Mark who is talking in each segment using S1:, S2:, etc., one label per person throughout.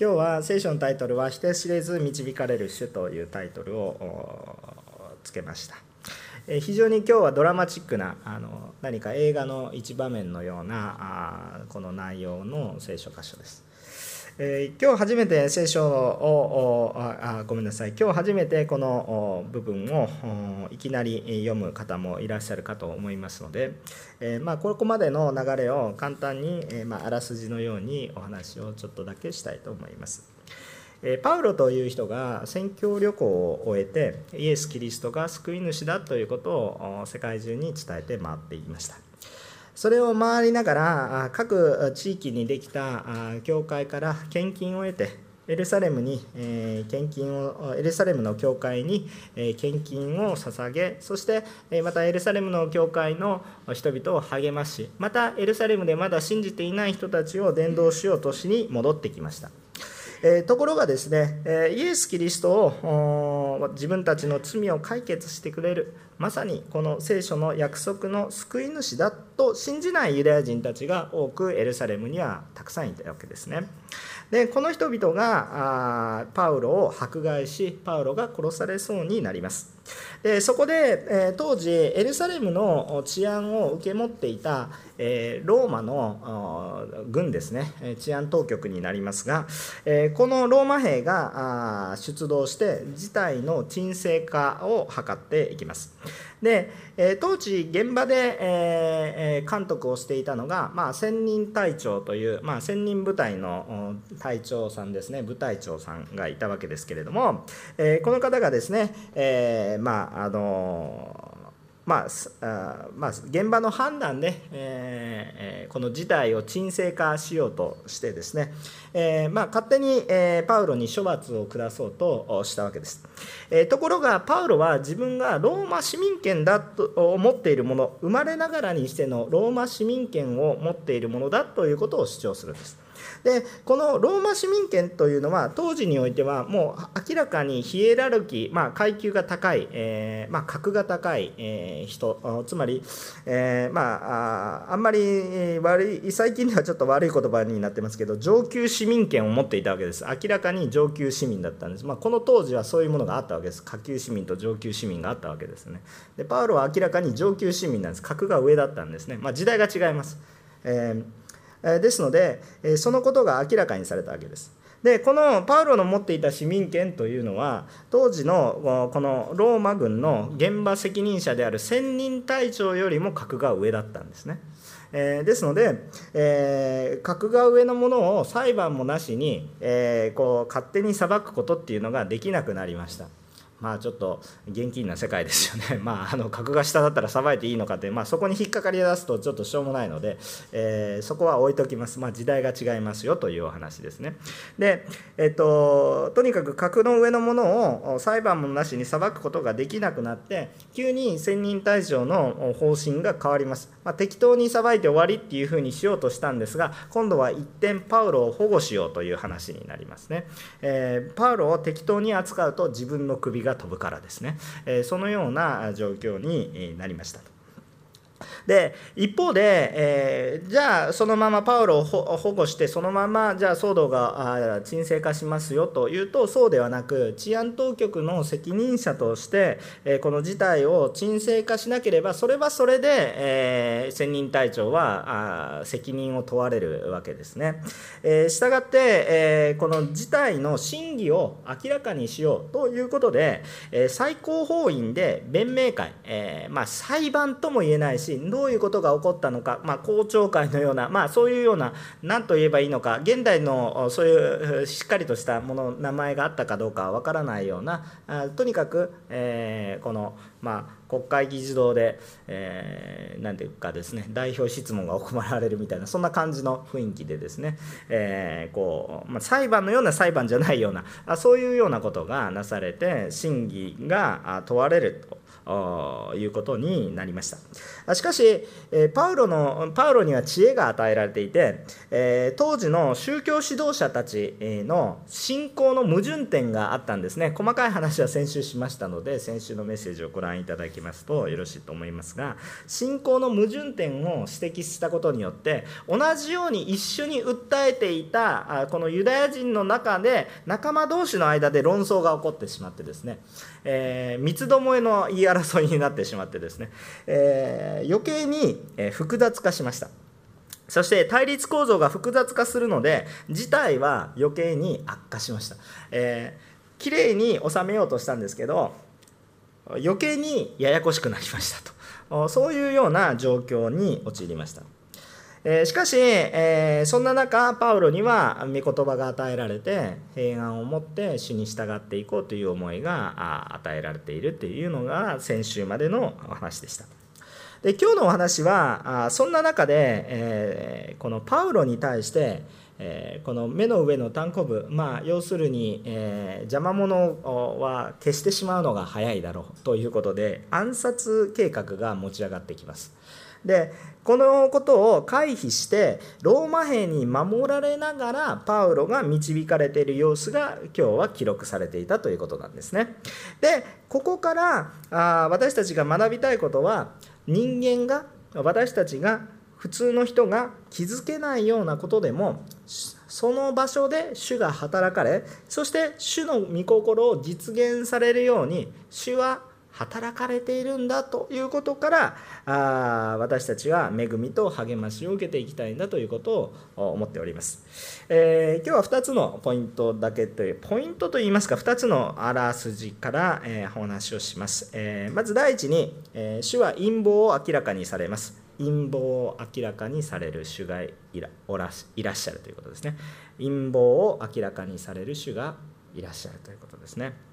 S1: 今日は聖書のタイトルは「否定知れず導かれる主」というタイトルをつけました。非常に今日はドラマチックなあの何か映画の一場面のようなあこの内容の聖書箇所です。えー、今日初めて聖書をあごめんなさい今日初めてこの部分をいきなり読む方もいらっしゃるかと思いますので、えー、まあ、ここまでの流れを簡単に、えー、まあ、あらすじのようにお話をちょっとだけしたいと思います。えパウロという人が宣教旅行を終えてイエス・キリストが救い主だということを世界中に伝えて回っていました。それを回りながら各地域にできた教会から献金を得てエルサレムに献金をエルサレムの教会に献金を捧げそしてまたエルサレムの教会の人々を励ましまたエルサレムでまだ信じていない人たちを伝道しようとしに戻ってきました。ところがですね、イエス・キリストを自分たちの罪を解決してくれるまさにこの聖書の約束の救い主だと信じないユダヤ人たちが多くエルサレムにはたくさんいたわけですね。でこの人々がパウロを迫害しパウロが殺されそうになります。でそこで、え当時エルサレムの治安を受け持っていた、えローマの軍ですね治安当局になりますが、えこのローマ兵が出動して事態の沈静化を図っていきます。で、え当時現場で、え監督をしていたのが、まあ、千人隊長という、まあ、千人部隊の隊長さんですね部隊長さんがいたわけですけれども、えこの方がですね、えまああのまあまあ、現場の判断で、えー、この事態を沈静化しようとしてですね、えーまあ、勝手に、えー、パウロに処罰を下そうとしたわけです、え、ところがパウロは自分がローマ市民権だと思っているもの生まれながらにしてのローマ市民権を持っているものだということを主張するんです。でこのローマ市民権というのは当時においてはもう明らかにヒエラルキー、まあ、階級が高い、えーまあ、格が高い、えー、人つまり、えー、まああんまり悪い最近ではちょっと悪い言葉になってますけど上級市民権を持っていたわけです。明らかに上級市民だったんです、まあ、この当時はそういうものがあったわけです。下級市民と上級市民があったわけですね。でパウロは明らかに上級市民なんです。格が上だったんですね、まあ、時代が違います、えーですのでそのことが明らかにされたわけですでこのパウロの持っていた市民権というのは当時のこのローマ軍の現場責任者である千人隊長よりも格が上だったんですね。えー、ですので、えー、格が上のものを裁判もなしに、えー、こう勝手に裁くことっていうのができなくなりました。まあちょっと現金な世界ですよね、まあ、あの格が下だったらさばいていいのかって、まあ、そこに引っかかり出すとちょっとしょうもないので、えー、そこは置いときます、まあ、時代が違いますよというお話ですね。で、えっと、とにかく格の上のものを裁判もなしに裁くことができなくなって、急に専任対象の方針が変わります。まあ、適当に裁いて終わりっていうふうにしようとしたんですが、今度は一点パウロを保護しようという話になりますね。えー、パウロを適当に扱うと自分の首がが飛ぶからですね、えそのような状況になりました。で一方で、えー、じゃあそのままパウロを保護してそのままじゃあ騒動が沈静化しますよというとそうではなく治安当局の責任者として、えー、この事態を沈静化しなければそれはそれで、えー、専任隊長はあ責任を問われるわけですね。えー、したがって、えー、この事態の真偽を明らかにしようということで、えー、最高法院で弁明会、えーまあ、裁判とも言えないしどどういうことが起こったのか、まあ、公聴会のような、まあ、そういうような何と言えばいいのか現代のそういうしっかりとしたもの名前があったかどうかは分からないようなとにかく、えー、この、まあ、国会議事堂で、えー、ていうかですね代表質問が行われるみたいなそんな感じの雰囲気でですね、えー、こうまあ、裁判のような裁判じゃないようなあそういうようなことがなされて審議が問われると。いうことになりましたしかしえパウロのパウロには知恵が与えられていてえ当時の宗教指導者たちの信仰の矛盾点があったんですね細かい話は先週しましたので先週のメッセージをご覧覧いただきますとよろしいと思いますが信仰の矛盾点を指摘したことによって同じように一緒に訴えていたこのユダヤ人の中で仲間同士の間で論争が起こってしまってですね、えー、三つどもえの言い争いになってしまってですね、えー、余計に複雑化しました。そして対立構造が複雑化するので事態は余計に悪化しました。えー、きれいに収めようとしたんですけど余計にややこしくなりましたと そういうような状況に陥りました。え、しかし、え、そんな中パウロには御言葉が与えられて平安を持って主に従っていこうという思いが与えられているというのが先週までのお話でした。で今日のお話はあそんな中で、えー、このパウロに対して、えー、この目の上の単行部、まあ、要するに、えー、邪魔者は消してしまうのが早いだろうということで暗殺計画が持ち上がってきます。でこのことを回避してローマ兵に守られながらパウロが導かれている様子が今日は記録されていたということなんですね。でここからあ私たちが学びたいことは人間が私たちが普通の人が気づけないようなことでもその場所で主が働かれそして主の御心を実現されるように主は働かれているんだということからあ私たちは恵みと励ましを受けていきたいんだということを思っております、えー、今日は2つのポイントだけというポイントといいますか2つのあらすじから、えー、お話をします、えー、まず第一に、え主は陰謀を明らかにされます。陰謀を明らかにされる主がいらっしゃるということですね。陰謀を明らかにされる主がいらっしゃるということですね。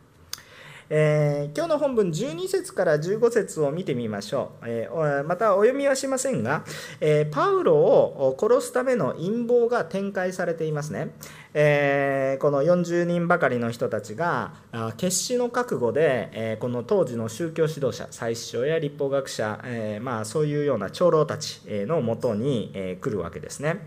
S1: えー、今日の本文12節から15節を見てみましょう、えー、またお読みはしませんが、えー、パウロを殺すための陰謀が展開されていますね、えー、この40人ばかりの人たちが決死の覚悟で、えー、この当時の宗教指導者最首長や立法学者、えー、まあ、そういうような長老たちのもとに、え来るわけですね。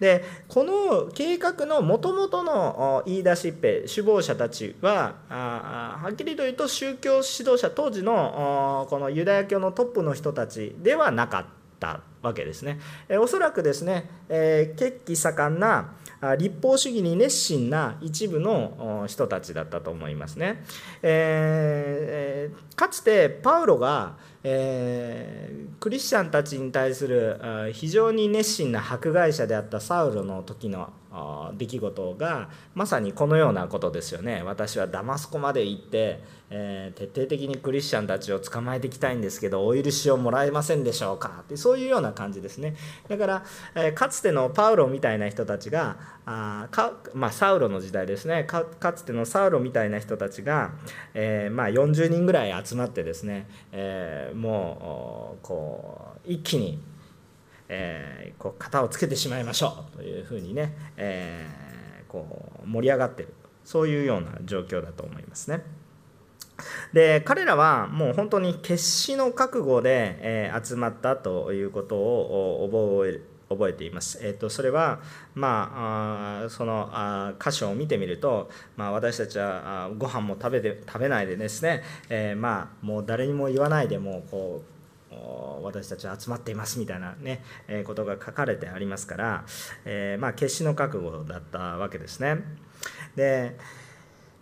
S1: でこの計画のもともとの言い出しっぺ首謀者たちははっきりと言うと宗教指導者当時のこのユダヤ教のトップの人たちではなかったわけですね。えおそらくですね、えー、血気盛んな立法主義に熱心な一部の人たちだったと思いますね。えー、かつてパウロが、えー、クリスチャンたちに対する非常に熱心な迫害者であったサウロの時の出来事がまさにこのようなことですよね私はダマスコまで行って、えー、徹底的にクリスチャンたちを捕まえていきたいんですけどお許しをもらえませんでしょうかってそういうようなな感じですね。だから、え、かつてのパウロみたいな人たちがあか、まあ、サウロの時代ですね。かつてのサウロみたいな人たちが、えー、まあ、40人ぐらい集まってですね、えもうこう一気にえー、こう型をつけてしまいましょう。というふうにね、え、こう盛り上がってる。そういうような状況だと思いますね。で彼らはもう本当に決死の覚悟で、えー、集まったということを覚え覚えています。えーと、それは、まあ、あそのあ箇所を見てみると、まあ、私たちはあご飯も食べて食べないでですね、えー、まあ、もう誰にも言わないでもうこう私たちは集まっていますみたいなね、えことが書かれてありますから、えー、まあ、決死の覚悟だったわけですね。で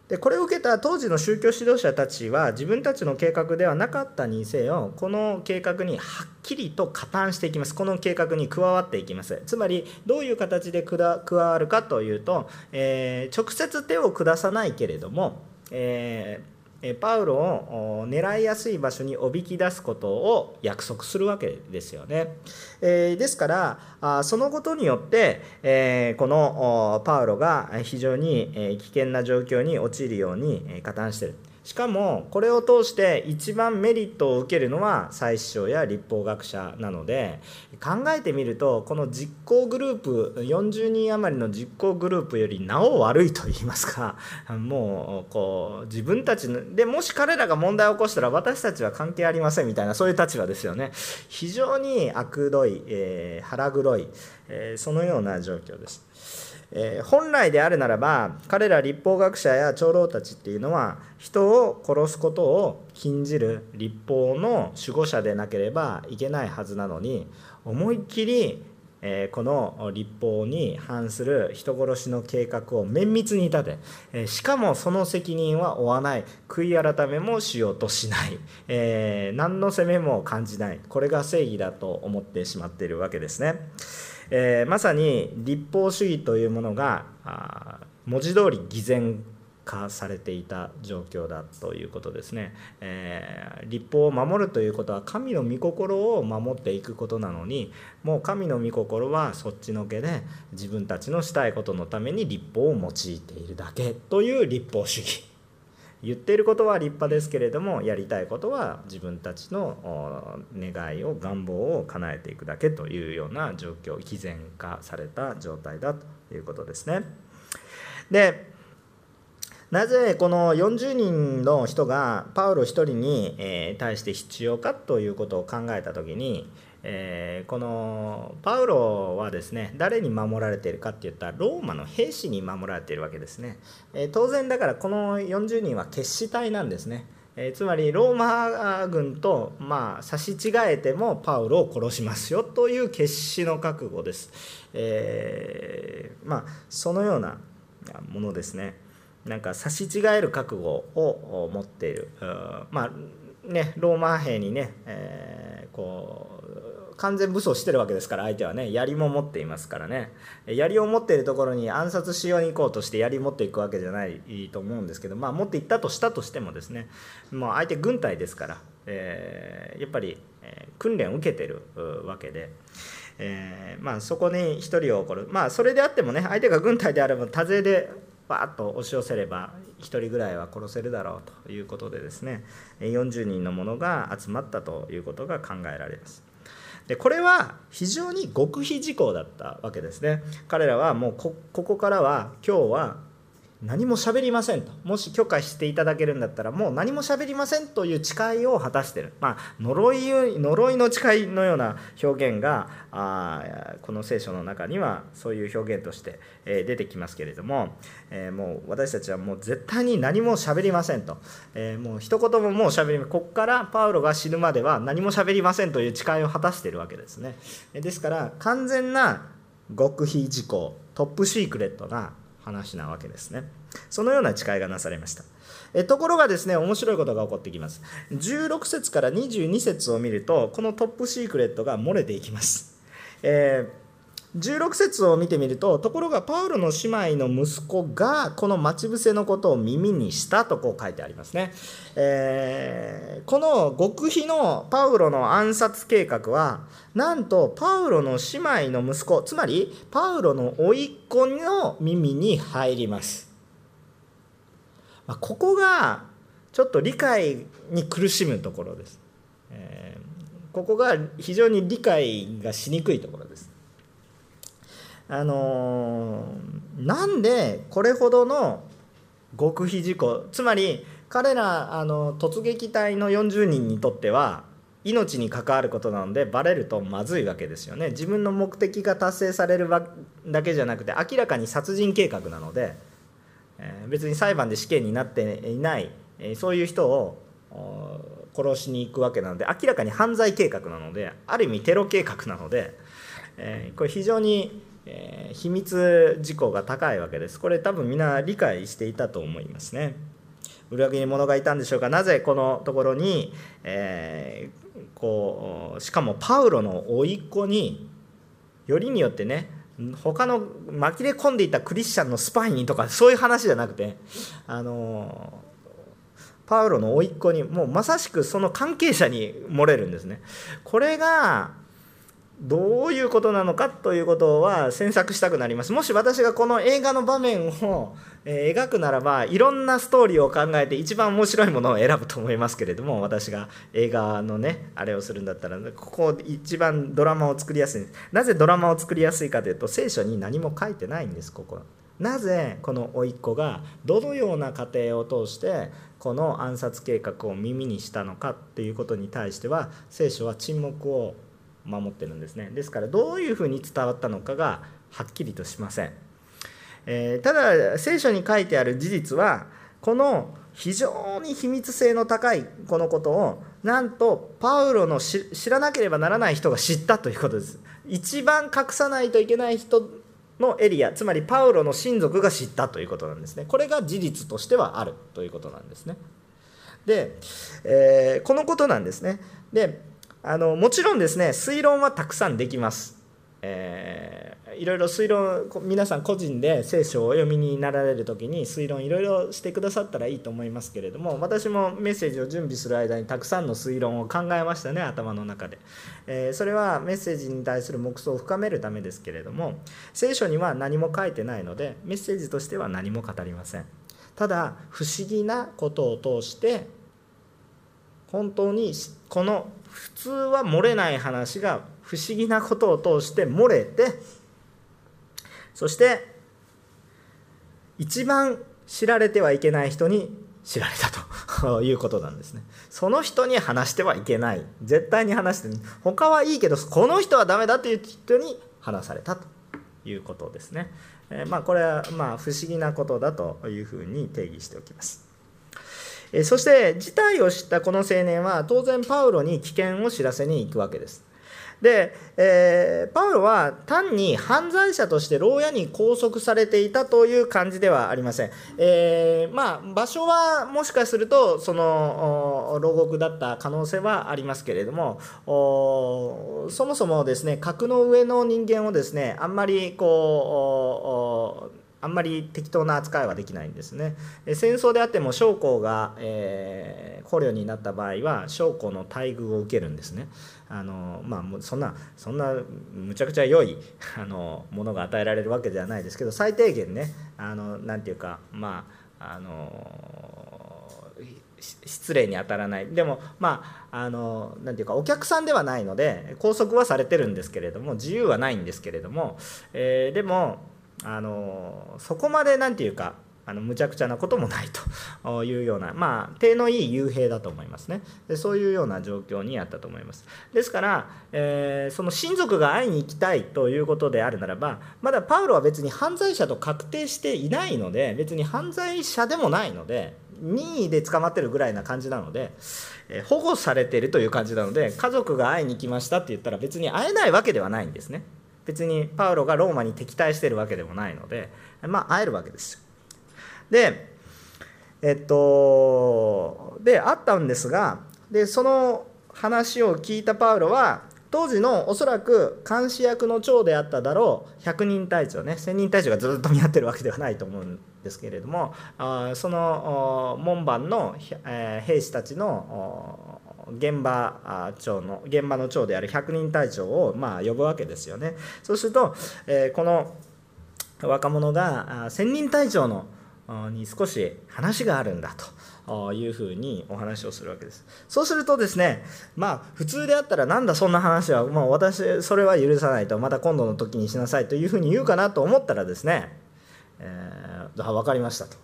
S1: でこれを受けた当時の宗教指導者たちは自分たちの計画ではなかったにせよこの計画にはっきりと加担していきます。この計画に加わっていきます。つまりどういう形で加わるかというと、えー、直接手を下さないけれども、えーパウロを狙いやすい場所におびき出すことを約束するわけですよね。ですからそのことによってこのパウロが非常に危険な状況に陥るように加担している。しかもこれを通して一番メリットを受けるのは祭司長や立法学者なので考えてみるとこの実行グループ40人余りの実行グループよりなお悪いと言いますか もうこう自分たちでもし彼らが問題を起こしたら私たちは関係ありませんみたいなそういう立場ですよね非常に悪どい、えー、腹黒い、えー、そのような状況です。えー、本来であるならば彼ら立法学者や長老たちっていうのは人を殺すことを禁じる立法の守護者でなければいけないはずなのに思いっきりえこの立法に反する人殺しの計画を綿密に立て、えしかもその責任は負わない悔い改めもしようとしない、えー、何の責めも感じない。これが正義だと思ってしまっているわけですね、えー、まさに立法主義というものが文字通り偽善化されていた状況だということですね、えー、立法を守るということは神の御心を守っていくことなのにもう神の御心はそっちのけで自分たちのしたいことのために立法を用いているだけという立法主義。言っていることは立派ですけれどもやりたいことは自分たちの願いを願望を叶えていくだけというような状況毅然化された状態だということですね。でなぜこの40人の人がパウロ1人に対して必要かということを考えた時にえこのパウロはですね誰に守られているかっていったらローマの兵士に守られているわけですね。え当然だからこの40人は決死隊なんですね。えつまりローマ軍とまあ差し違えてもパウロを殺しますよという決死の覚悟です、え、まあそのようなものですね。なんか差し違える覚悟を持っている。まあねローマ兵にね、え、こう完全武装してるわけですから相手はね槍も持っていますからね槍を持っているところに暗殺しように行こうとして槍持っていくわけじゃないと思うんですけどまあ持っていったとしたとしてもですねもう相手軍隊ですから、えー、やっぱり、え訓練を受けてるわけで。えー、まあ、そこに1人を怒る、まあ、それであってもね相手が軍隊であれば多勢でバーッと押し寄せれば1人ぐらいは殺せるだろうということでですね40人の者が集まったということが考えられます。でこれは非常に極秘事項だったわけですね。彼らはもうここからは今日は何も喋りませんと。もし許可していただけるんだったらもう何も喋りませんという誓いを果たしてる、まあ、呪い呪いの誓いのような表現があこの聖書の中にはそういう表現として、え出てきますけれども、えー、もう私たちはもう絶対に何も喋りませんと、えー、もう一言ももう喋りここからパウロが死ぬまでは何も喋りませんという誓いを果たしてるわけですね。ですから完全な極秘事項トップシークレットな話なわけですね。そのような誓いがなされました。えところがですね、面白いことが起こってきます。16節から22節を見ると、このトップシークレットが漏れていきます。えー16節を見てみるとところがパウロの姉妹の息子がこの待ち伏せのことを耳にしたとこう書いてありますね、えー、この極秘のパウロの暗殺計画はなんとパウロの姉妹の息子つまりパウロの甥っ子の耳に入ります、ま、ここがちょっと理解に苦しむところです、えー、ここが非常に理解がしにくいところです。あのー、なんでこれほどの極秘事故つまり彼らあの突撃隊の40人にとっては命に関わることなのでバレるとまずいわけですよね。自分の目的が達成されるだけじゃなくて明らかに殺人計画なので、えー、別に裁判で死刑になっていない、えー、そういう人を殺しに行くわけなので明らかに犯罪計画なのである意味テロ計画なので、えー、これ非常にえー、秘密事項が高いわけです。これ多分みんな理解していたと思いますね。裏切り者がいたんでしょうかなぜこのところに、えー、こうしかもパウロの甥っ子によりによってね他の紛れ込んでいたクリスチャンのスパイにとかそういう話じゃなくてあのパウロの甥っ子にもうまさしくその関係者に漏れるんですね。これがどういうことなのかということは詮索したくなります。もし私がこの映画の場面を描くならばいろんなストーリーを考えて一番面白いものを選ぶと思いますけれども私が映画のねあれをするんだったらここ一番ドラマを作りやすい。なぜドラマを作りやすいかというと聖書に何も書いてないんですここ。なぜこの甥っ子がどのような過程を通してこの暗殺計画を耳にしたのかっていうことに対しては聖書は沈黙を守ってるんですね。ですからどういうふうに伝わったのかがはっきりとしません、えー、ただ聖書に書いてある事実はこの非常に秘密性の高いこのことをなんとパウロの知らなければならない人が知ったということです。一番隠さないといけない人のエリアつまりパウロの親族が知ったということなんですね。これが事実としてはあるということなんですね。で、えー、このことなんですね。であのもちろんですね推論はたくさんできます。えー、いろいろ推論皆さん個人で聖書をお読みになられる時に推論いろいろしてくださったらいいと思いますけれども私もメッセージを準備する間にたくさんの推論を考えましたね頭の中で、えー、それはメッセージに対する目想を深めるためですけれども聖書には何も書いてないのでメッセージとしては何も語りません。ただ不思議なことを通して本当にこの普通は漏れない話が不思議なことを通して漏れてそして一番知られてはいけない人に知られたと いうことなんですね。その人に話してはいけない。絶対に話して、他はいいけど、この人はダメだという人に話されたということですね。えー、まあ、これはまあ不思議なことだというふうに定義しておきます。えそして事態を知ったこの青年は当然パウロに危険を知らせに行くわけです。で、えー、パウロは単に犯罪者として牢屋に拘束されていたという感じではありません。えー、まあ、場所はもしかするとその牢獄だった可能性はありますけれどもそもそもですね格の上の人間をですねあんまりこうあんまり適当な扱いはできないんですね。戦争であっても将校が、えー、捕虜になった場合は将校の待遇を受けるんですね。あのまあ、そんなそんなむちゃくちゃ良いあのものが与えられるわけではないですけど最低限ねあのなんていうかまああの失礼に当たらないでもまああのなんていうかお客さんではないので拘束はされてるんですけれども自由はないんですけれども、えー、でもあのそこまで何て言うかあの無茶苦茶なこともないと いうような、まあ、手のいい幽閉だと思いますねで。そういうような状況にあったと思います。ですから、えー、その親族が会いに行きたいということであるならば、まだパウロは別に犯罪者と確定していないので、別に犯罪者でもないので、任意で捕まってるぐらいな感じなので、えー、保護されてるという感じなので、家族が会いに来ましたって言ったら別に会えないわけではないんですね。別にパウロがローマに敵対してるわけでもないので、まあ、会えるわけですよ。で、えっと、で、あったんですが、で、その話を聞いたパウロは、当時のおそらく監視役の長であっただろう100人隊長ね1000人隊長がずっと見合ってるわけではないと思うんですけれどもあその門番の、え兵士たちの現場長の現場の長である百人隊長をま呼ぶわけですよね。そうすると、えこの若者が千人隊長のに少し話があるんだというふうにお話をするわけです。そうするとですねまあ普通であったらなんだそんな話はもう私それは許さないとまた今度の時にしなさいというふうに言うかなと思ったらですね、えー、分かりましたと。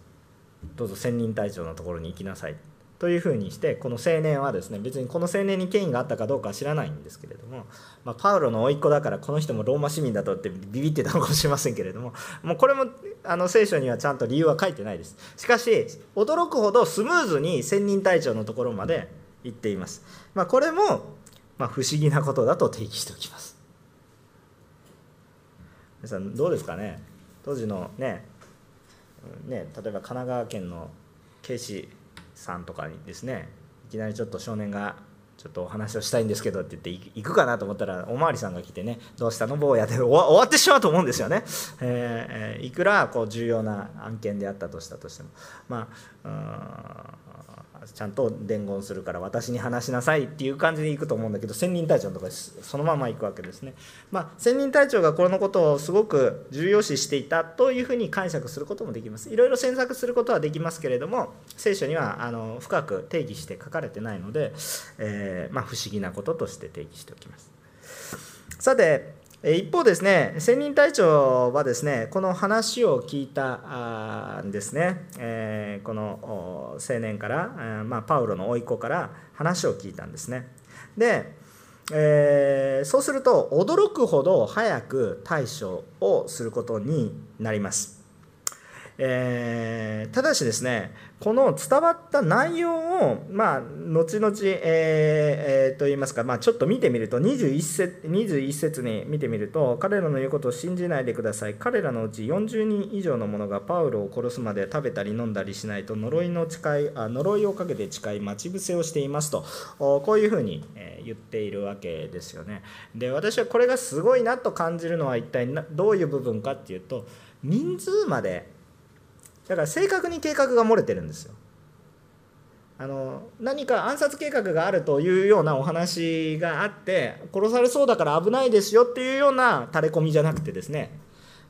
S1: どうぞ千人隊長のところに行きなさい。というふうにしてこの青年はですね別にこの青年に権威があったかどうかは知らないんですけれども、まあ、パウロの甥っ子だからこの人もローマ市民だとってビビってたのかもしれませんけれどももうこれもあの聖書にはちゃんと理由は書いてないです。しかし驚くほどスムーズに千人隊長のところまで行っています、まあ、これも、まあ、不思議なことだと提起しておきます。皆さんどうですかね？当時のねね例えば神奈川県の警視さんとかにですねいきなりちょっと少年がちょっとお話をしたいんですけどって言って行くかなと思ったらお巡りさんが来てねどうしたの坊やで終わってしまうと思うんですよね、えー、いくらこう重要な案件であったとしたとしても。まあちゃんと伝言するから私に話しなさいっていう感じで行くと思うんだけど千人隊長のとこそのまま行くわけですね。まあ、千人隊長がこのことをすごく重要視していたというふうに解釈することもできます。いろいろ詮索することはできますけれども聖書にはあの深く定義して書かれてないので、えー、まあ、不思議なこととして定義しておきます。さて一方ですね、専任隊長はですね、この話を聞いたんですね、え、この青年から、まあ、パウロの甥っ子から話を聞いたんですね。で、えー、そうすると、驚くほど早く対処をすることになります。えー、ただしですねこの伝わった内容をまあ後々、えーえー、と言いますか、まあ、ちょっと見てみると21節 ,21 節に見てみると彼らの言うことを信じないでください。彼らのうち40人以上の者がパウロを殺すまで食べたり飲んだりしないと呪いの誓いあ呪いをかけて誓い待ち伏せをしていますとこういうふうに言っているわけですよね。で私はこれがすごいなと感じるのは一体どういう部分かっていうと人数までだから正確に計画が漏れてるんですよ。あの何か暗殺計画があるというようなお話があって殺されそうだから危ないですよっていうような垂れ込みじゃなくてですね、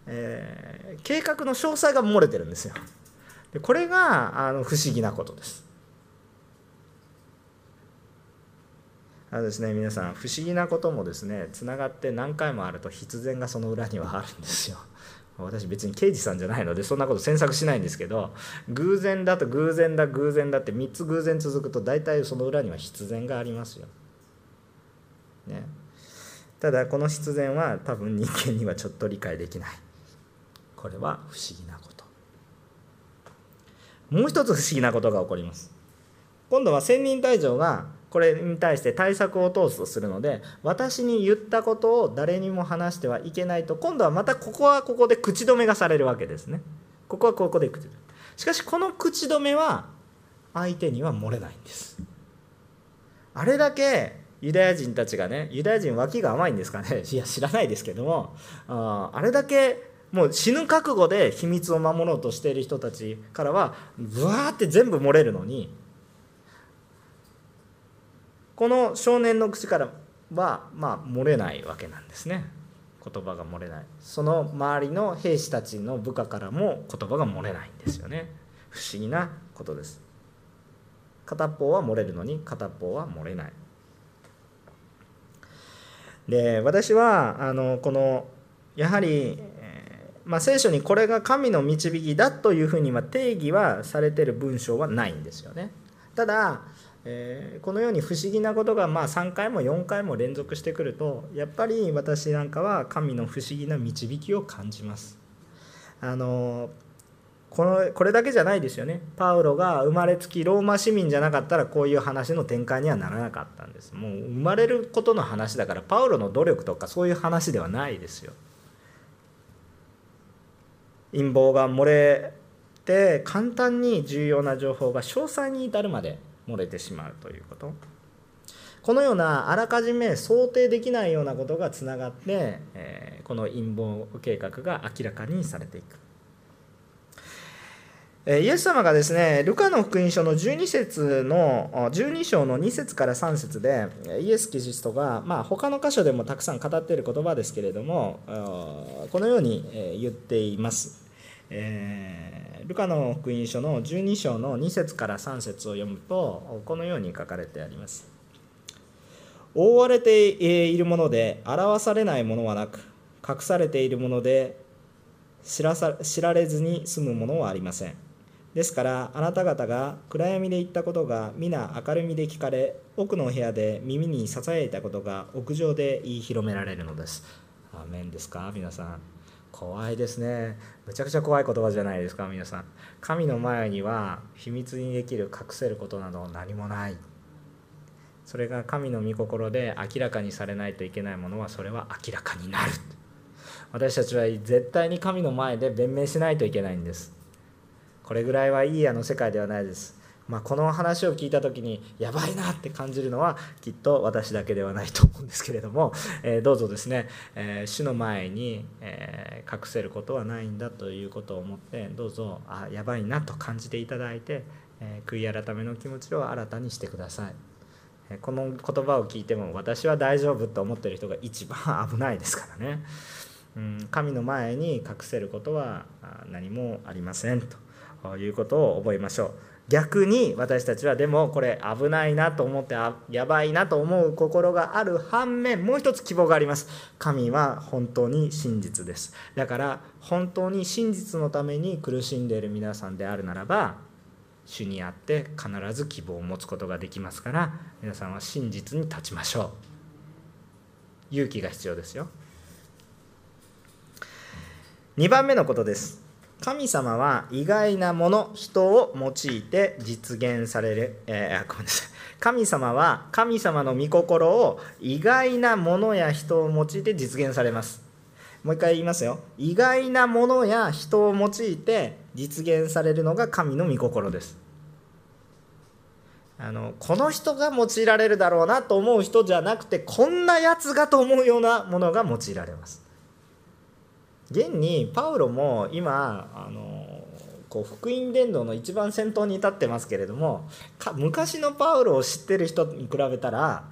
S1: えー、計画の詳細が漏れてるんですよ。でこれがあの不思議なことです。あのですね皆さん不思議なこともですねつながって何回もあると必然がその裏にはあるんですよ。私別に刑事さんじゃないのでそんなこと詮索しないんですけど偶然だと偶然だ偶然だって3つ偶然続くと大体その裏には必然がありますよ。ね、ただこの必然は多分人間にはちょっと理解できない。これは不思議なこと。もう一つ不思議なことが起こります。今度は千人隊長がこれに対して対策を通すとするので私に言ったことを誰にも話してはいけないと今度はまたここはここで口止めがされるわけですね。ここはここで口止め。しかしこの口止めは相手には漏れないんです。あれだけユダヤ人たちがねユダヤ人脇が甘いんですかね。いや知らないですけどもああれだけもう死ぬ覚悟で秘密を守ろうとしている人たちからはブワーって全部漏れるのにこの少年の口からはまあ漏れないわけなんですね。言葉が漏れない。その周りの兵士たちの部下からも言葉が漏れないんですよね。不思議なことです。片方は漏れるのに片方は漏れない。で私はあのこのやはり、まあ、聖書にこれが神の導きだというふうに定義はされてる文章はないんですよね。ただえー、このように不思議なことがまあ3回も4回も連続してくるとやっぱり私なんかは神の不思議な導きを感じます。あのこのこれだけじゃないですよね。パウロが生まれつきローマ市民じゃなかったらこういう話の展開にはならなかったんです。もう生まれることの話だからパウロの努力とかそういう話ではないですよ。陰謀が漏れて簡単に重要な情報が詳細に至るまで漏れてしまうということこのようなあらかじめ想定できないようなことがつながって、えこの陰謀計画が明らかにされていくイエス様がですね、ルカの福音書の12節の、12章の2節から3節で、イエス・キリストが、まあ、他の箇所でもたくさん語っている言葉ですけれども、このように言っています。えールカの福音書の12章の2節から3節を読むとこのように書かれてあります。覆われているもので表されないものはなく隠されているもので知らさ知られずに済むものはありません。ですからあなた方が暗闇で言ったことが皆明るみで聞かれ奥の部屋で耳にささやいたことが屋上で言い広められるのです。アーメンですか？皆さん。怖いですね。むちゃくちゃ怖い言葉じゃないですか皆さん。神の前には秘密にできる隠せることなど何もない。それが神の御心で明らかにされないといけないものはそれは明らかになる。私たちは絶対に神の前で弁明しないといけないんです。これぐらいはいいあの世界ではないです。まあ、この話を聞いた時にやばいなって感じるのはきっと私だけではないと思うんですけれども、えー、どうぞですね、えー、主の前に、えー、隠せることはないんだということを思ってどうぞあやばいなと感じていただいて、え悔い改めの気持ちを新たにしてください。この言葉を聞いても私は大丈夫と思ってる人が一番危ないですからね。うん、神の前に隠せることは何もありませんということを覚えましょう。逆に私たちはでもこれ危ないなと思ってやばいなと思う心がある反面もう一つ希望があります。神は本当に真実です。だから本当に真実のために苦しんでいる皆さんであるならば主にあって必ず希望を持つことができますから皆さんは真実に立ちましょう。勇気が必要ですよ。2番目のことです。神様は意外なもの人を用いて実現される、えー、ごめんなさい。神様は神様の御心を意外なものや人を用いて実現されます。もう一回言いますよ。意外なものや人を用いて実現されるのが神の御心です。あのこの人が用いられるだろうなと思う人じゃなくてこんなやつがと思うようなものが用いられます。現にパウロも今あのこう福音伝道の一番先頭に立ってますけれども昔のパウロを知ってる人に比べたら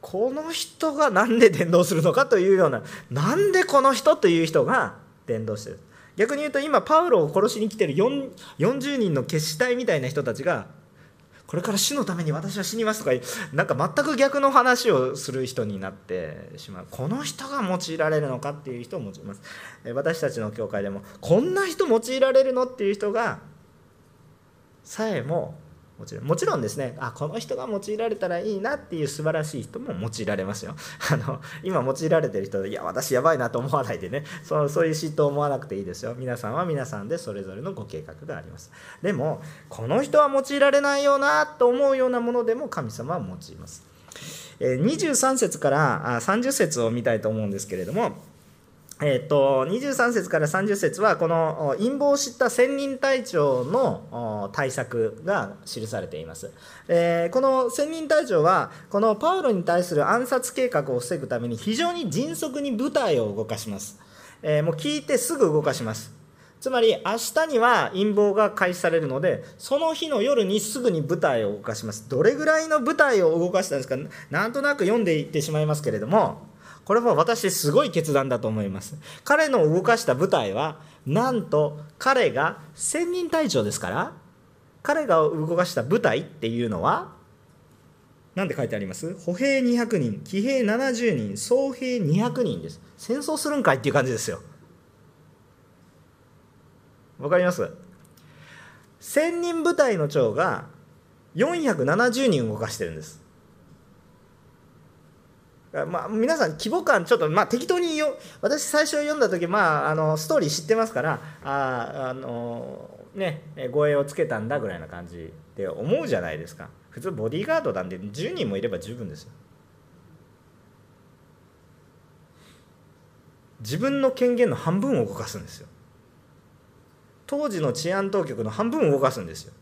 S1: この人が何で伝道するのかというようななんでこの人という人が伝道してる。逆に言うと今パウロを殺しに来てる40人の決死隊みたいな人たちがこれから死のために私は死にますとかなんか全く逆の話をする人になってしまう。この人が用いられるのかっていう人を用います。私たちの教会でもこんな人用いられるのっていう人がさえももちろんもちろんですね。あこの人が用いられたらいいなっていう素晴らしい人も用いられますよ。あの今用いられてる人いや私やばいなと思わないでね。そうそういう嫉妬を思わなくていいですよ。皆さんは皆さんでそれぞれのご計画があります。でもこの人は用いられないよなと思うようなものでも神様は用います。23節から30節を見たいと思うんですけれどもえーと、23節から30節はこの陰謀を知った千人隊長の対策が記されています、えー、この千人隊長はこのパウロに対する暗殺計画を防ぐために非常に迅速に部隊を動かします、えー、もう聞いてすぐ動かします。つまり明日には陰謀が開始されるのでその日の夜にすぐに部隊を動かします。どれぐらいの部隊を動かしたんですか？なんとなく読んでいってしまいますけれどもこれは私すごい決断だと思います。彼の動かした部隊はなんと彼が千人隊長ですから彼が動かした部隊っていうのは何て書いてあります？歩兵200人騎兵70人総兵200人です。戦争するんかいっていう感じですよ。わかります？1000人部隊の長が470人動かしてるんです。まあ、皆さん規模感ちょっと、まあ、適当によ私最初読んだ時、まあ、あのストーリー知ってますからああのね護衛をつけたんだぐらいな感じで思うじゃないですか。普通ボディーガードなんで10人もいれば十分ですよ。自分の権限の半分を動かすんですよ。当時の治安当局の半分を動かすんですよ。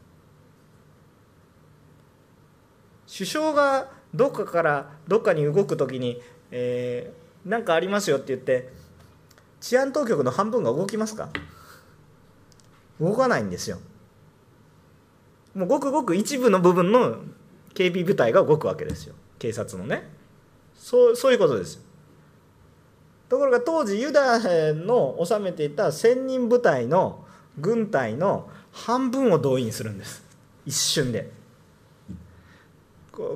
S1: 首相がどっかからどっかに動く時に何、えー、かありますよって言って治安当局の半分が動きますか？動かないんですよ。もうごくごく一部の部分の警備部隊が動くわけですよ。警察のね。そうそういうことですところが当時ユダヤの治めていた千人部隊の軍隊の半分を動員するんです。一瞬で。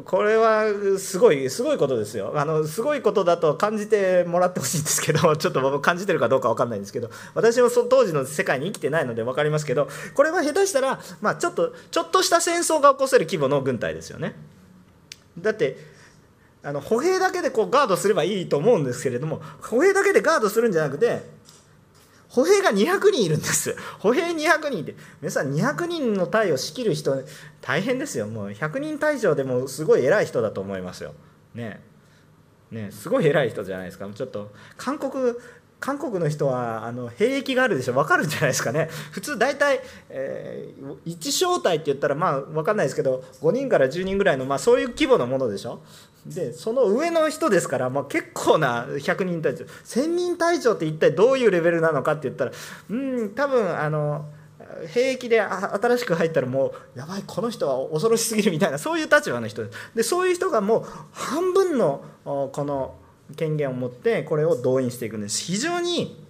S1: これはすごいすごいことですよ。あのすごいことだと感じてもらってほしいんですけど ちょっと僕感じてるかどうか分かんないんですけど。私もそ当時の世界に生きてないので分かりますけどこれは下手したら、まあ、ちょっとちょっとした戦争が起こせる規模の軍隊ですよね。だってあの歩兵だけでこうガードすればいいと思うんですけれども歩兵だけでガードするんじゃなくて歩兵が200人いるんです。歩兵200人って皆さん200人の隊を仕切る人大変ですよ。もう100人隊長でもすごい偉い人だと思いますよ。ね。ねすごい偉い人じゃないですか。ちょっと韓国韓国の人はあの兵役があるでしょ。分かるんじゃないですかね。普通大体、えー、1小隊って言ったらまあ分かんないですけど5人から10人ぐらいの、まあ、そういう規模のものでしょ。でその上の人ですから、まあ、結構な100人隊長。1000人隊長って一体どういうレベルなのかって言ったらうん多分あの兵役で新しく入ったらもうやばいこの人は恐ろしすぎるみたいなそういう立場の人でそういう人がもう半分のこの権限を持ってこれを動員していくんです。非常に、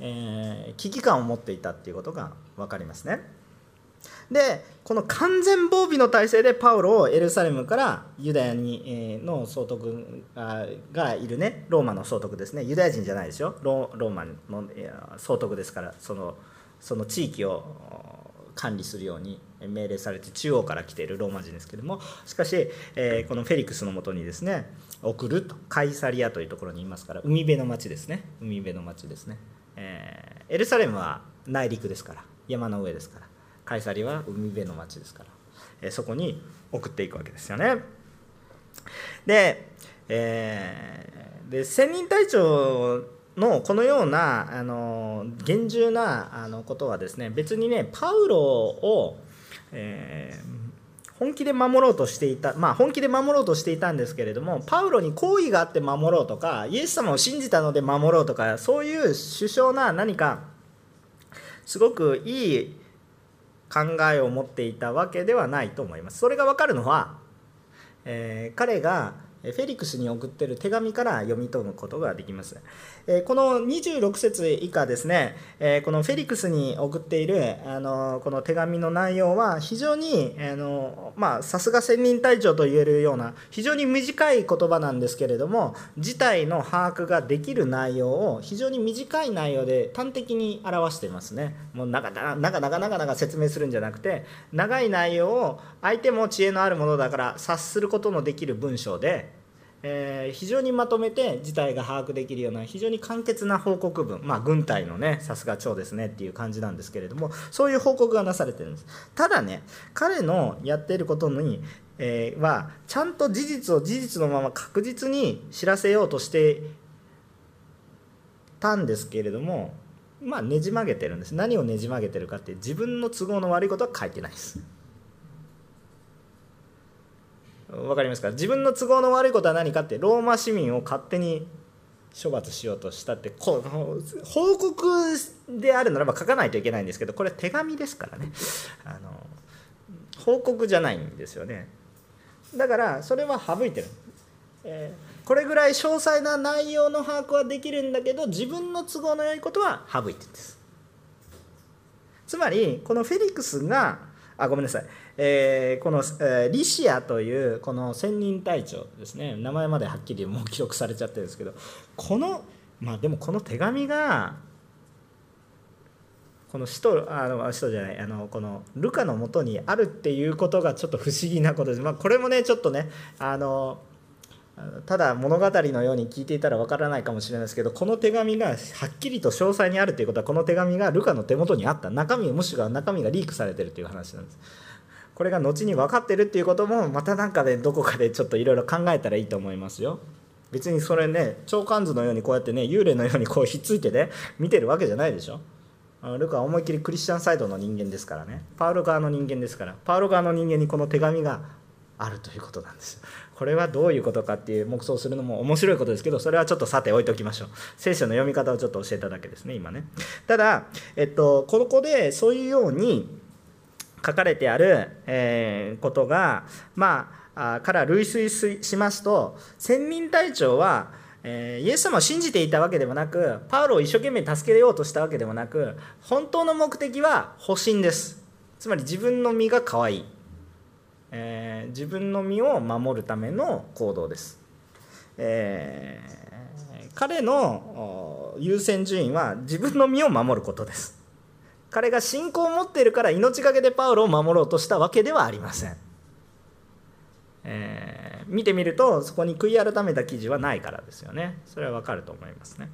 S1: えー、危機感を持っていたっていうことが分かりますね。でこの完全防備の体制でパウロをエルサレムからユダヤにの総督がいるね。ローマの総督ですね。ユダヤ人じゃないですよ。ローマの総督ですからそのその地域を管理するように命令されて中央から来ているローマ人ですけども。しかし、え、このフェリクスのもとにですね送るとカイサリアというところにいますから海辺の町ですね。海辺の町ですね、えー、エルサレムは内陸ですから山の上ですから。カイサリは海辺の町ですから、えそこに送っていくわけですよね。で,、えー、で千人隊長のこのようなあの厳重なあのことはですね別にねパウロを、えー、本気で守ろうとしていたまあ本気で守ろうとしていたんですけれどもパウロに好意があって守ろうとかイエス様を信じたので守ろうとかそういう首相な何かすごくいい考えを持っていたわけではないと思います。それが分かるのは、えー、彼がフェリクスに送ってる手紙から読み取ることができます。この26節以下ですね、このフェリクスに送っているあのこの手紙の内容は非常にさすが千人隊長と言えるような非常に短い言葉なんですけれども事態の把握ができる内容を非常に短い内容で端的に表していますね。もう長々長々長々説明するんじゃなくて長い内容を相手も知恵のあるものだから察することのできる文章でえー、非常にまとめて事態が把握できるような非常に簡潔な報告文、まあ、軍隊のねさすが長ですねっていう感じなんですけれどもそういう報告がなされてるんです。ただね彼のやっていることに、えー、はちゃんと事実を事実のまま確実に知らせようとしてたんですけれどもまあねじ曲げてるんです。何をねじ曲げてるかって自分の都合の悪いことは書いてないです。分かりますか？自分の都合の悪いことは何かってローマ市民を勝手に処罰しようとしたってこう報告であるならば書かないといけないんですけどこれ手紙ですからね。あの報告じゃないんですよね。だからそれは省いてる、えー、これぐらい詳細な内容の把握はできるんだけど自分の都合の良いことは省いてるんです。つまりこのフェリックスがあごめんなさい。えー、この、えー、リシアというこの千人隊長ですね名前まではっきりもう記録されちゃってるんですけどこのまあでもこの手紙がこの使徒あの使徒じゃないあのこのルカのもとにあるっていうことがちょっと不思議なことです。まあ、これもねちょっとねあのただ物語のように聞いていたらわからないかもしれないですけどこの手紙がはっきりと詳細にあるということはこの手紙がルカの手元にあった中身もしくは中身がリークされてるという話なんです。これが後に分かってるっていうこともまた何かでどこかでちょっといろいろ考えたらいいと思いますよ。別にそれね長官図のようにこうやってね幽霊のようにこうひっついてね見てるわけじゃないでしょ。ルカは思いっきりクリスチャンサイドの人間ですからね。パウロ側の人間ですから。パウロ側の人間にこの手紙があるということなんですこれはどういうことかっていう黙想するのも面白いことですけどそれはちょっとさて置いておきましょう。聖書の読み方をちょっと教えただけですね今ね。ただ、えっと、ここでそういうように書かれてある、えことが、まあ、から類推しますと先民隊長は、えイエス様を信じていたわけでもなくパウロを一生懸命助けようとしたわけでもなく本当の目的は保身です。つまり自分の身が可愛い、えー、自分の身を守るための行動です、えー、彼の優先順位は自分の身を守ることです。彼が信仰を持っているから命がけでパウロを守ろうとしたわけではありません、えー、見てみるとそこに悔い改めた記事はないからですよね。それはわかると思いますね。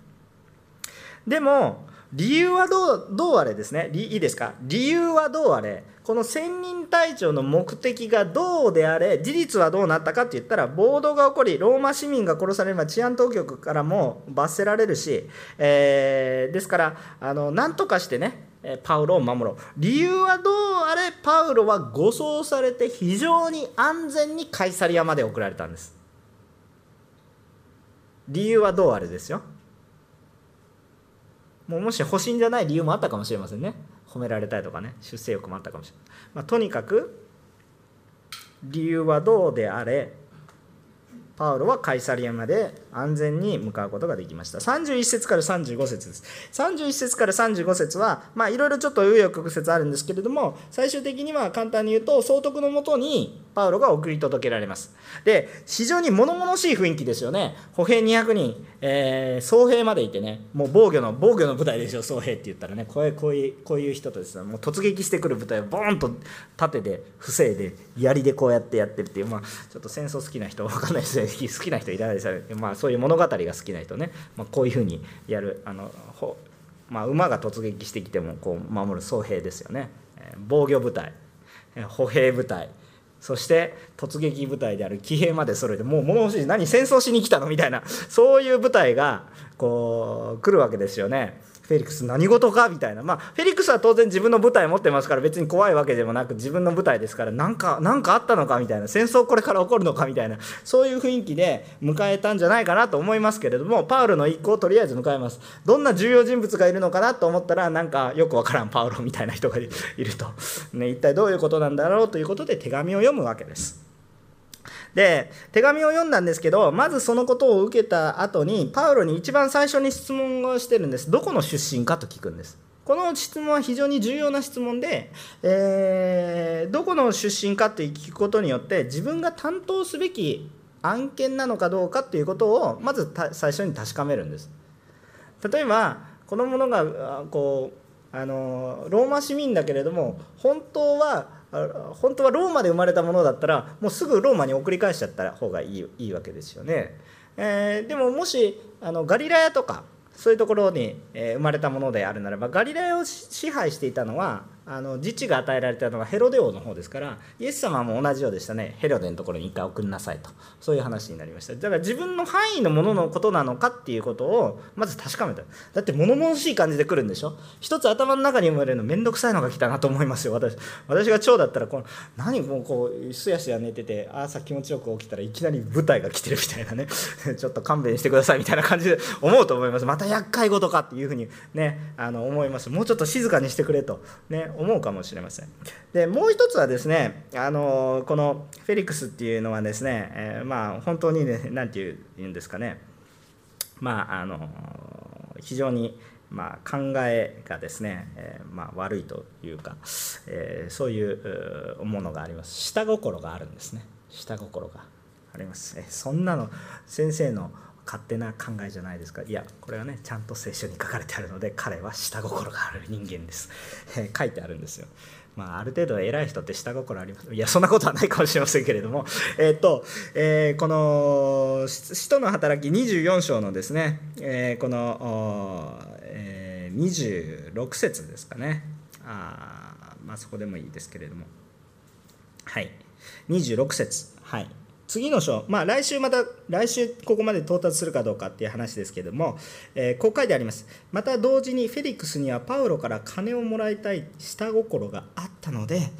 S1: でも理由はどうどうあれですね。いいですか？理由はどうあれ？この千人隊長の目的がどうであれ？事実はどうなったかって言ったら暴動が起こりローマ市民が殺されれば治安当局からも罰せられるし、えー、ですからあの何とかしてねパウロを守ろう。理由はどうあれパウロは護送されて非常に安全にカイサリアまで送られたんです。理由はどうあれですよ。もうもし保身じゃない理由もあったかもしれませんね。褒められたいとかね出世欲もあったかもしれない、まあ、とにかく理由はどうであれパウロはカイサリアまで安全に向かうことができました。31節から35節です。31節から35節はまあいろいろちょっと紆余曲折あるんですけれども最終的には簡単に言うと総督のもとにパウロが送り届けられます。で非常に物々しい雰囲気ですよね。歩兵200人、えー、総兵までいてねもう防御の防御の部隊ですよ総兵って言ったらね。こういうこういうこういう人とですねもう突撃してくる部隊をボーンと盾で防いで槍でこうやってやってるっていうまあちょっと戦争好きな人わかんないですね。好きな人いらないですよ、まあ、そういう物語が好きな人ね、まあ、こういうふうにやるあのほまあ、馬が突撃してきてもこう守る僧兵ですよねえ防御部隊え歩兵部隊そして突撃部隊である騎兵まで揃えてもう物欲しい何戦争しに来たのみたいなそういう部隊がこう来るわけですよね。フェリックス何事かみたいな。まあフェリックスは当然自分の部隊持ってますから別に怖いわけでもなく自分の部隊ですから何か何かあったのかみたいな。戦争これから起こるのかみたいな。そういう雰囲気で迎えたんじゃないかなと思いますけれどもパウロの一行をとりあえず迎えます。どんな重要人物がいるのかなと思ったらなんかよくわからんパウロみたいな人がいると、ね、一体どういうことなんだろうということで手紙を読むわけです。で手紙を読んだんですけどまずそのことを受けた後にパウロに一番最初に質問をしてるんです。どこの出身かと聞くんです。この質問は非常に重要な質問で、えー、どこの出身かって聞くことによって自分が担当すべき案件なのかどうかっていうことをまず最初に確かめるんです。例えばこの者がこうあのローマ市民だけれども本当は本当はローマで生まれたものだったらもうすぐローマに送り返しちゃった方がいいいいわけですよね。えー、でももしあのガリラヤとかそういうところに、え生まれたものであるならばガリラヤを支配していたのはあの自治が与えられたのはヘロデ王の方ですからイエス様も同じようでしたね。ヘロデのところに一回送りなさいと。そういう話になりました。だから自分の範囲のもののことなのかっていうことをまず確かめた。だって物々しい感じで来るんでしょ？一つ頭の中に生まれるの面倒くさいのが来たなと思いますよ私。私が長だったらこの何もうこうすやすや寝てて朝気持ちよく起きたらいきなり舞台が来てるみたいなね。ちょっと勘弁してくださいみたいな感じで思うと思います。また厄介事かっていうふうにねあの思います。もうちょっと静かにしてくれと。ね。思うかもしれません。でもう一つはですねあのこのフェリックスっていうのはですね、えー、まあ本当にね何て言うんですかね。まああの非常にまあ、考えがですね、えー、まあ、悪いというか、えー、そういうものがあります。下心があるんですね。下心があります、えそんなの先生の勝手な考えじゃないですか。いやこれはねちゃんと聖書に書かれてあるので彼は下心がある人間です、書いてあるんですよ。まあ、ある程度偉い人って下心あります。いやそんなことはないかもしれませんけれども。えっ、と、えー、この使徒の働き24章のですね、えー、この、えー、26節ですかね。あまあそこでもいいですけれども。はい。26節。はい。次の章、まあ、来週また、来週ここまで到達するかどうかっていう話ですけども、えー、こう書いてあります。また同時にフェリックスにはパウロから金をもらいたい下心があったので、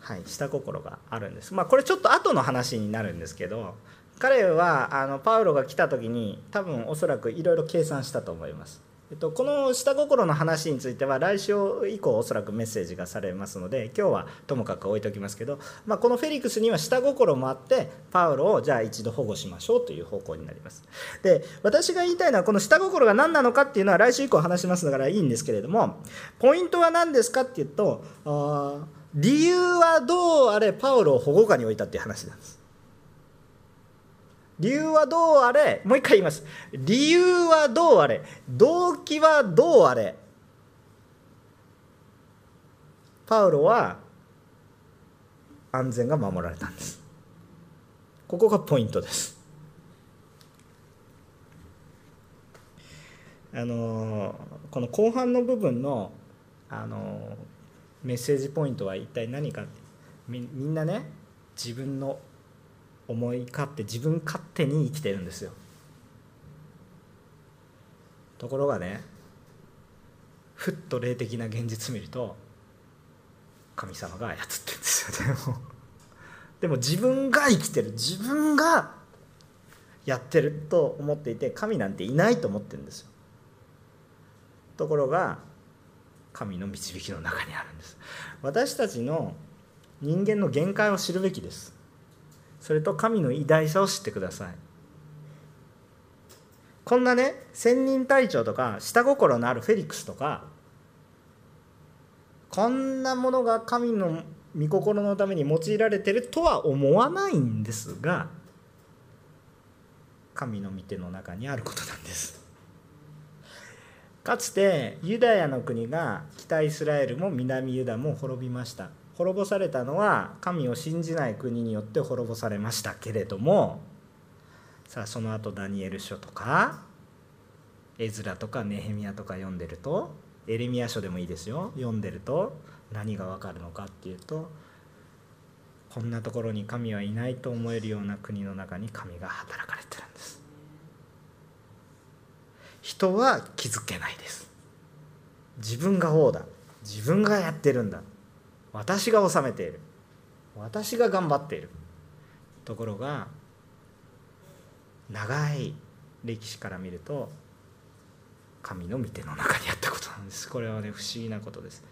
S1: はい、下心があるんです。まあ、これちょっと後の話になるんですけど、彼はあのパウロが来た時に多分おそらくいろいろ計算したと思います。えっと、この下心の話については来週以降おそらくメッセージがされますので今日はともかく置いておきますけど、まあ、このフェリクスには下心もあってパウロをじゃあ一度保護しましょうという方向になります。で私が言いたいのはこの下心が何なのかっていうのは来週以降話しますからいいんですけれどもポイントは何ですかっていうと理由はどうあれパウロを保護下に置いたっていう話なんです。理由はどうあれ？もう一回言います。理由はどうあれ？動機はどうあれ？パウロは安全が守られたんです。ここがポイントです。あのこの後半の部分のあのメッセージポイントは一体何か？みみんなね自分の思い勝手自分勝手に生きてるんですよ。ところがねふっと霊的な現実見ると神様が操ってるんですよ。ね でも自分が生きてる自分がやってると思っていて神なんていないと思ってるんですよ。ところが神の導きの中にあるんです。私たちの人間の限界を知るべきです。それと神の偉大さを知ってください。こんなね千人隊長とか下心のあるフェリックスとかこんなものが神の御心のために用いられてるとは思わないんですが神の御手の中にあることなんです。かつてユダヤの国が北イスラエルも南ユダも滅びました。滅ぼされたのは神を信じない国によって滅ぼされましたけれどもさあその後ダニエル書とか絵面とかネヘミヤとか読んでるとエレミヤ書でもいいですよ。読んでると何がわかるのかっていうとこんなところに神はいないと思えるような国の中に神が働かれてるんです。人は気づけないです。自分が王だ。自分がやってるんだ。私が治めている。私が頑張っている。ところが長い歴史から見ると神の御手の中にあったことなんです。これはね不思議なことです。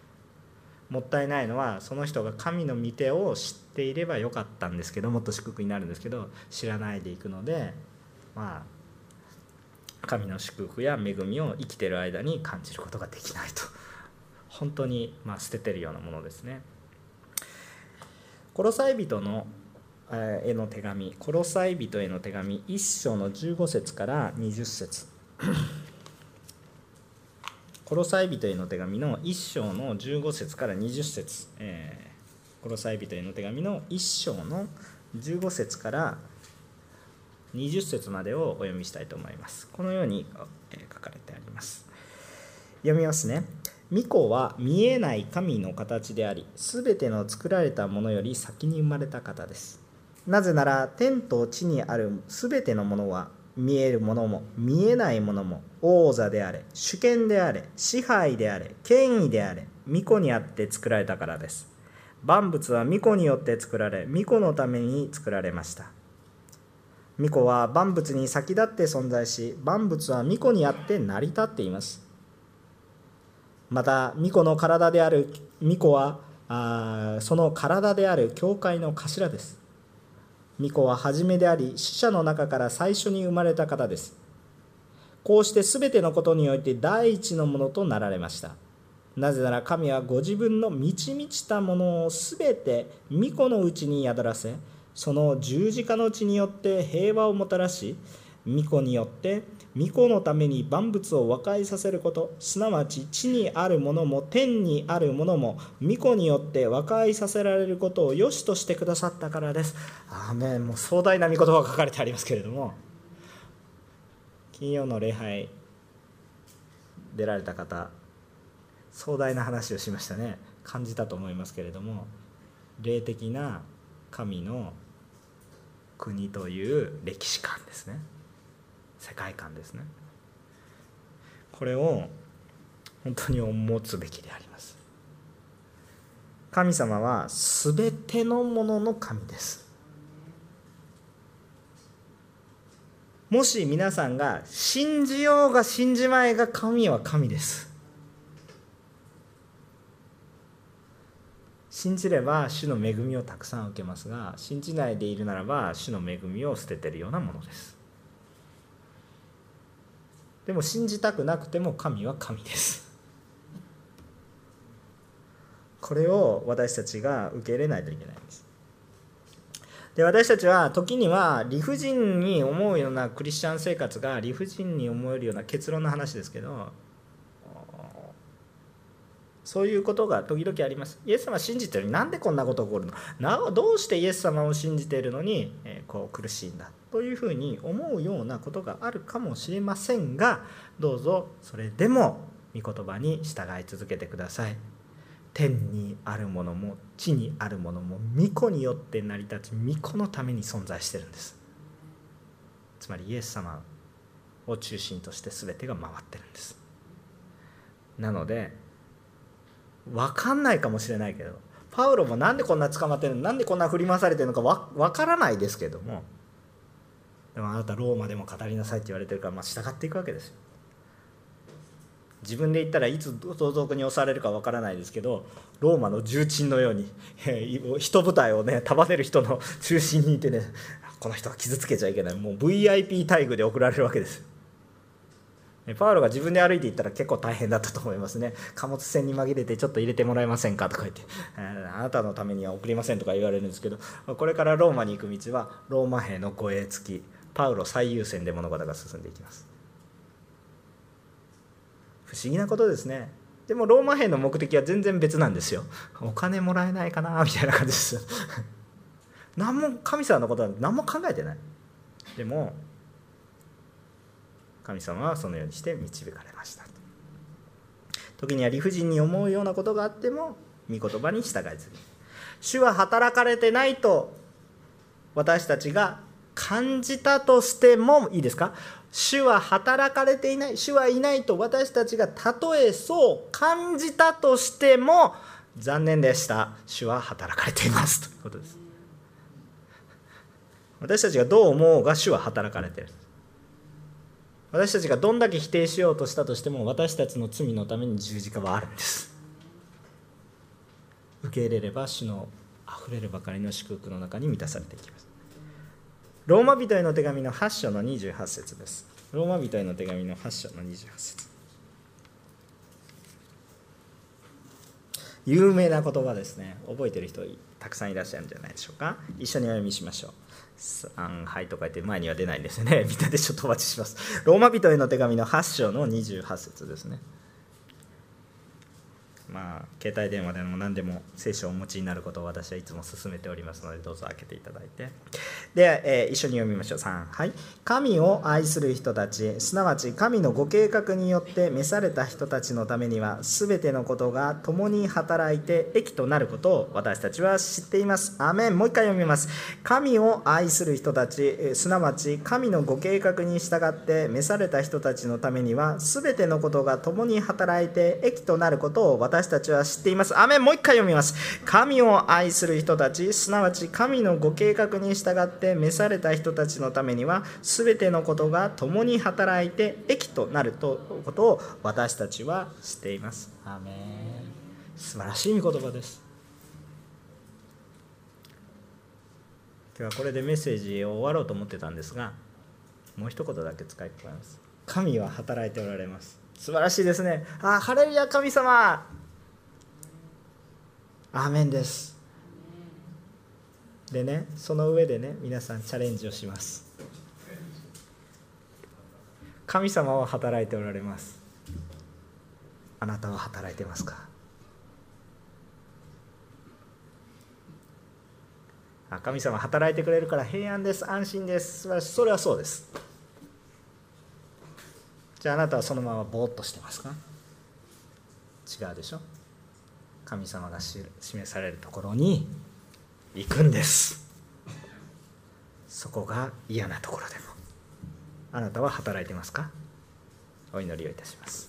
S1: もったいないのはその人が神の御手を知っていればよかったんですけどもっと祝福になるんですけど知らないでいくのでまあ神の祝福や恵みを生きてる間に感じることができないと。本当にまあ捨ててるようなものですね。コロサイ人のへの手紙コロサイ人への手紙1章の15節から20節。コロサイ人への手紙の1章の15節から20 節、えー、コロサイ人への手紙の1章の15節から20節までをお読みしたいと思います。このように書かれてあります。読みますね。巫女は見えない神の形でありすべての作られたものより先に生まれた方です。なぜなら天と地にあるすべてのものは見えるものも見えないものも王座であれ主権であれ支配であれ権威であれ巫女にあって作られたからです。万物は巫女によって作られ巫女のために作られました。巫女は万物に先立って存在し万物は巫女にあって成り立っています。また巫女の体である巫女はあその体である教会の頭です。巫女は初めであり死者の中から最初に生まれた方です。こうして全てのことにおいて第一のものとなられました。なぜなら神はご自分の満ち満ちたものを全て巫女のうちに宿らせその十字架の地によって平和をもたらし巫女によって巫女のために万物を和解させること。すなわち地にあるものも天にあるものも巫女によって和解させられることを良しとしてくださったからです。アーメン。もう壮大な御言葉が書かれてありますけれども。金曜の礼拝出られた方壮大な話をしましたね。感じたと思いますけれども。霊的な神の国という歴史観ですね。世界観ですね。これを本当に持つべきであります。神様は全てのものの神です。もし皆さんが信じようが信じまいが神は神です。信じれば主の恵みをたくさん受けますが信じないでいるならば主の恵みを捨ててるようなものです。でも信じたくなくても神は神です。これを私たちが受け入れないといけないんです。で私たちは時には理不尽に思うようなクリスチャン生活が理不尽に思えるような結論の話ですけどそういうことが時々あります。イエス様信じてるのになんでこんなこと起こるの？などうしてイエス様を信じているのに、えこう苦しいんだ？というふうに思うようなことがあるかもしれませんがどうぞそれでも御言葉に従い続けてください。天にあるものも地にあるものも巫女によって成り立ち巫女のために存在してるんですつまりイエス様を中心として全てが回ってるんですなので分かんないかもしれないけどパウロもなんでこんな捕まってるのなんでこんな振り回されてるのか分からないですけどもでもあなたローマでも語りなさいって言われてるから、まあ、従っていくわけですよ。自分で言ったらいつ同族に押されるか分からないですけどローマの重鎮のように 人部隊をね束ねる人の中心にいてねこの人は傷つけちゃいけない。もう VIP 待遇で送られるわけですパウロが自分で歩いていったら結構大変だったと思いますね。貨物船に紛れてちょっと入れてもらえませんかとか言ってあなたのためには送りませんとか言われるんですけどこれからローマに行く道はローマ兵の護衛付き。パウロ最優先で物事が進んでいきます。不思議なことですね。でもローマ兵の目的は全然別なんですよ。お金もらえないかなみたいな感じです。何も神様のことは何も考えてない。でも神様はそのようにして導かれました時には理不尽に思うようなことがあっても御言葉に従えずに。主は働かれてないと私たちが感じたとしてもいいですか？主は働かれていない主はいないと私たちがたとえそう感じたとしても残念でした。主は働かれていますということです。私たちがどう思うが主は働かれている。私たちがどんだけ否定しようとしたとしても私たちの罪のために十字架はあるんです。受け入れれば主のあふれるばかりの祝福の中に満たされていきます。ローマ人への手紙の8章の28節です。ローマ人への手紙の8章の28節。有名な言葉ですね。覚えてる人たくさんいらっしゃるんじゃないでしょうか。一緒にお読みしましょう。3はいとか言って前には出ないんですね。見たでちょっとお待ちします。ローマ人への手紙の8章の28節ですね。まあ、携帯電話でも何でも聖書をお持ちになることを私はいつも勧めておりますのでどうぞ開けていただいて。で、えー、一緒に読みましょう。3はい。神を愛する人たちすなわち神のご計画によって召された人たちのためには全てのことが共に働いて益となることを私たちは知っています。アメン。もう一回読みます。神を愛する人たちすなわち神のご計画に従って召された人たちのためには全てのことが共に働いて益となることを私私たちは知っています。アメンもう一回読みます。神を愛する人たち、すなわち神のご計画に従って召された人たちのためには、すべてのことが共に働いて益となるということを私たちは知っています。アメン素晴らしい御言葉です。今日はこれでメッセージを終わろうと思ってたんですが、もう一言だけ使い加えます。神は働いておられます。素晴らしいですね。あ、ハレルヤ神様アーメンです。でねその上でね皆さんチャレンジをします。神様は働いておられます。あなたは働いてますか？あ神様働いてくれるから平安です。安心です。それはそうです。じゃああなたはそのままぼーっとしてますか？違うでしょ？神様が示されるところに行くんです。そこが嫌なところでも。あなたは働いてますか？お祈りをいたします。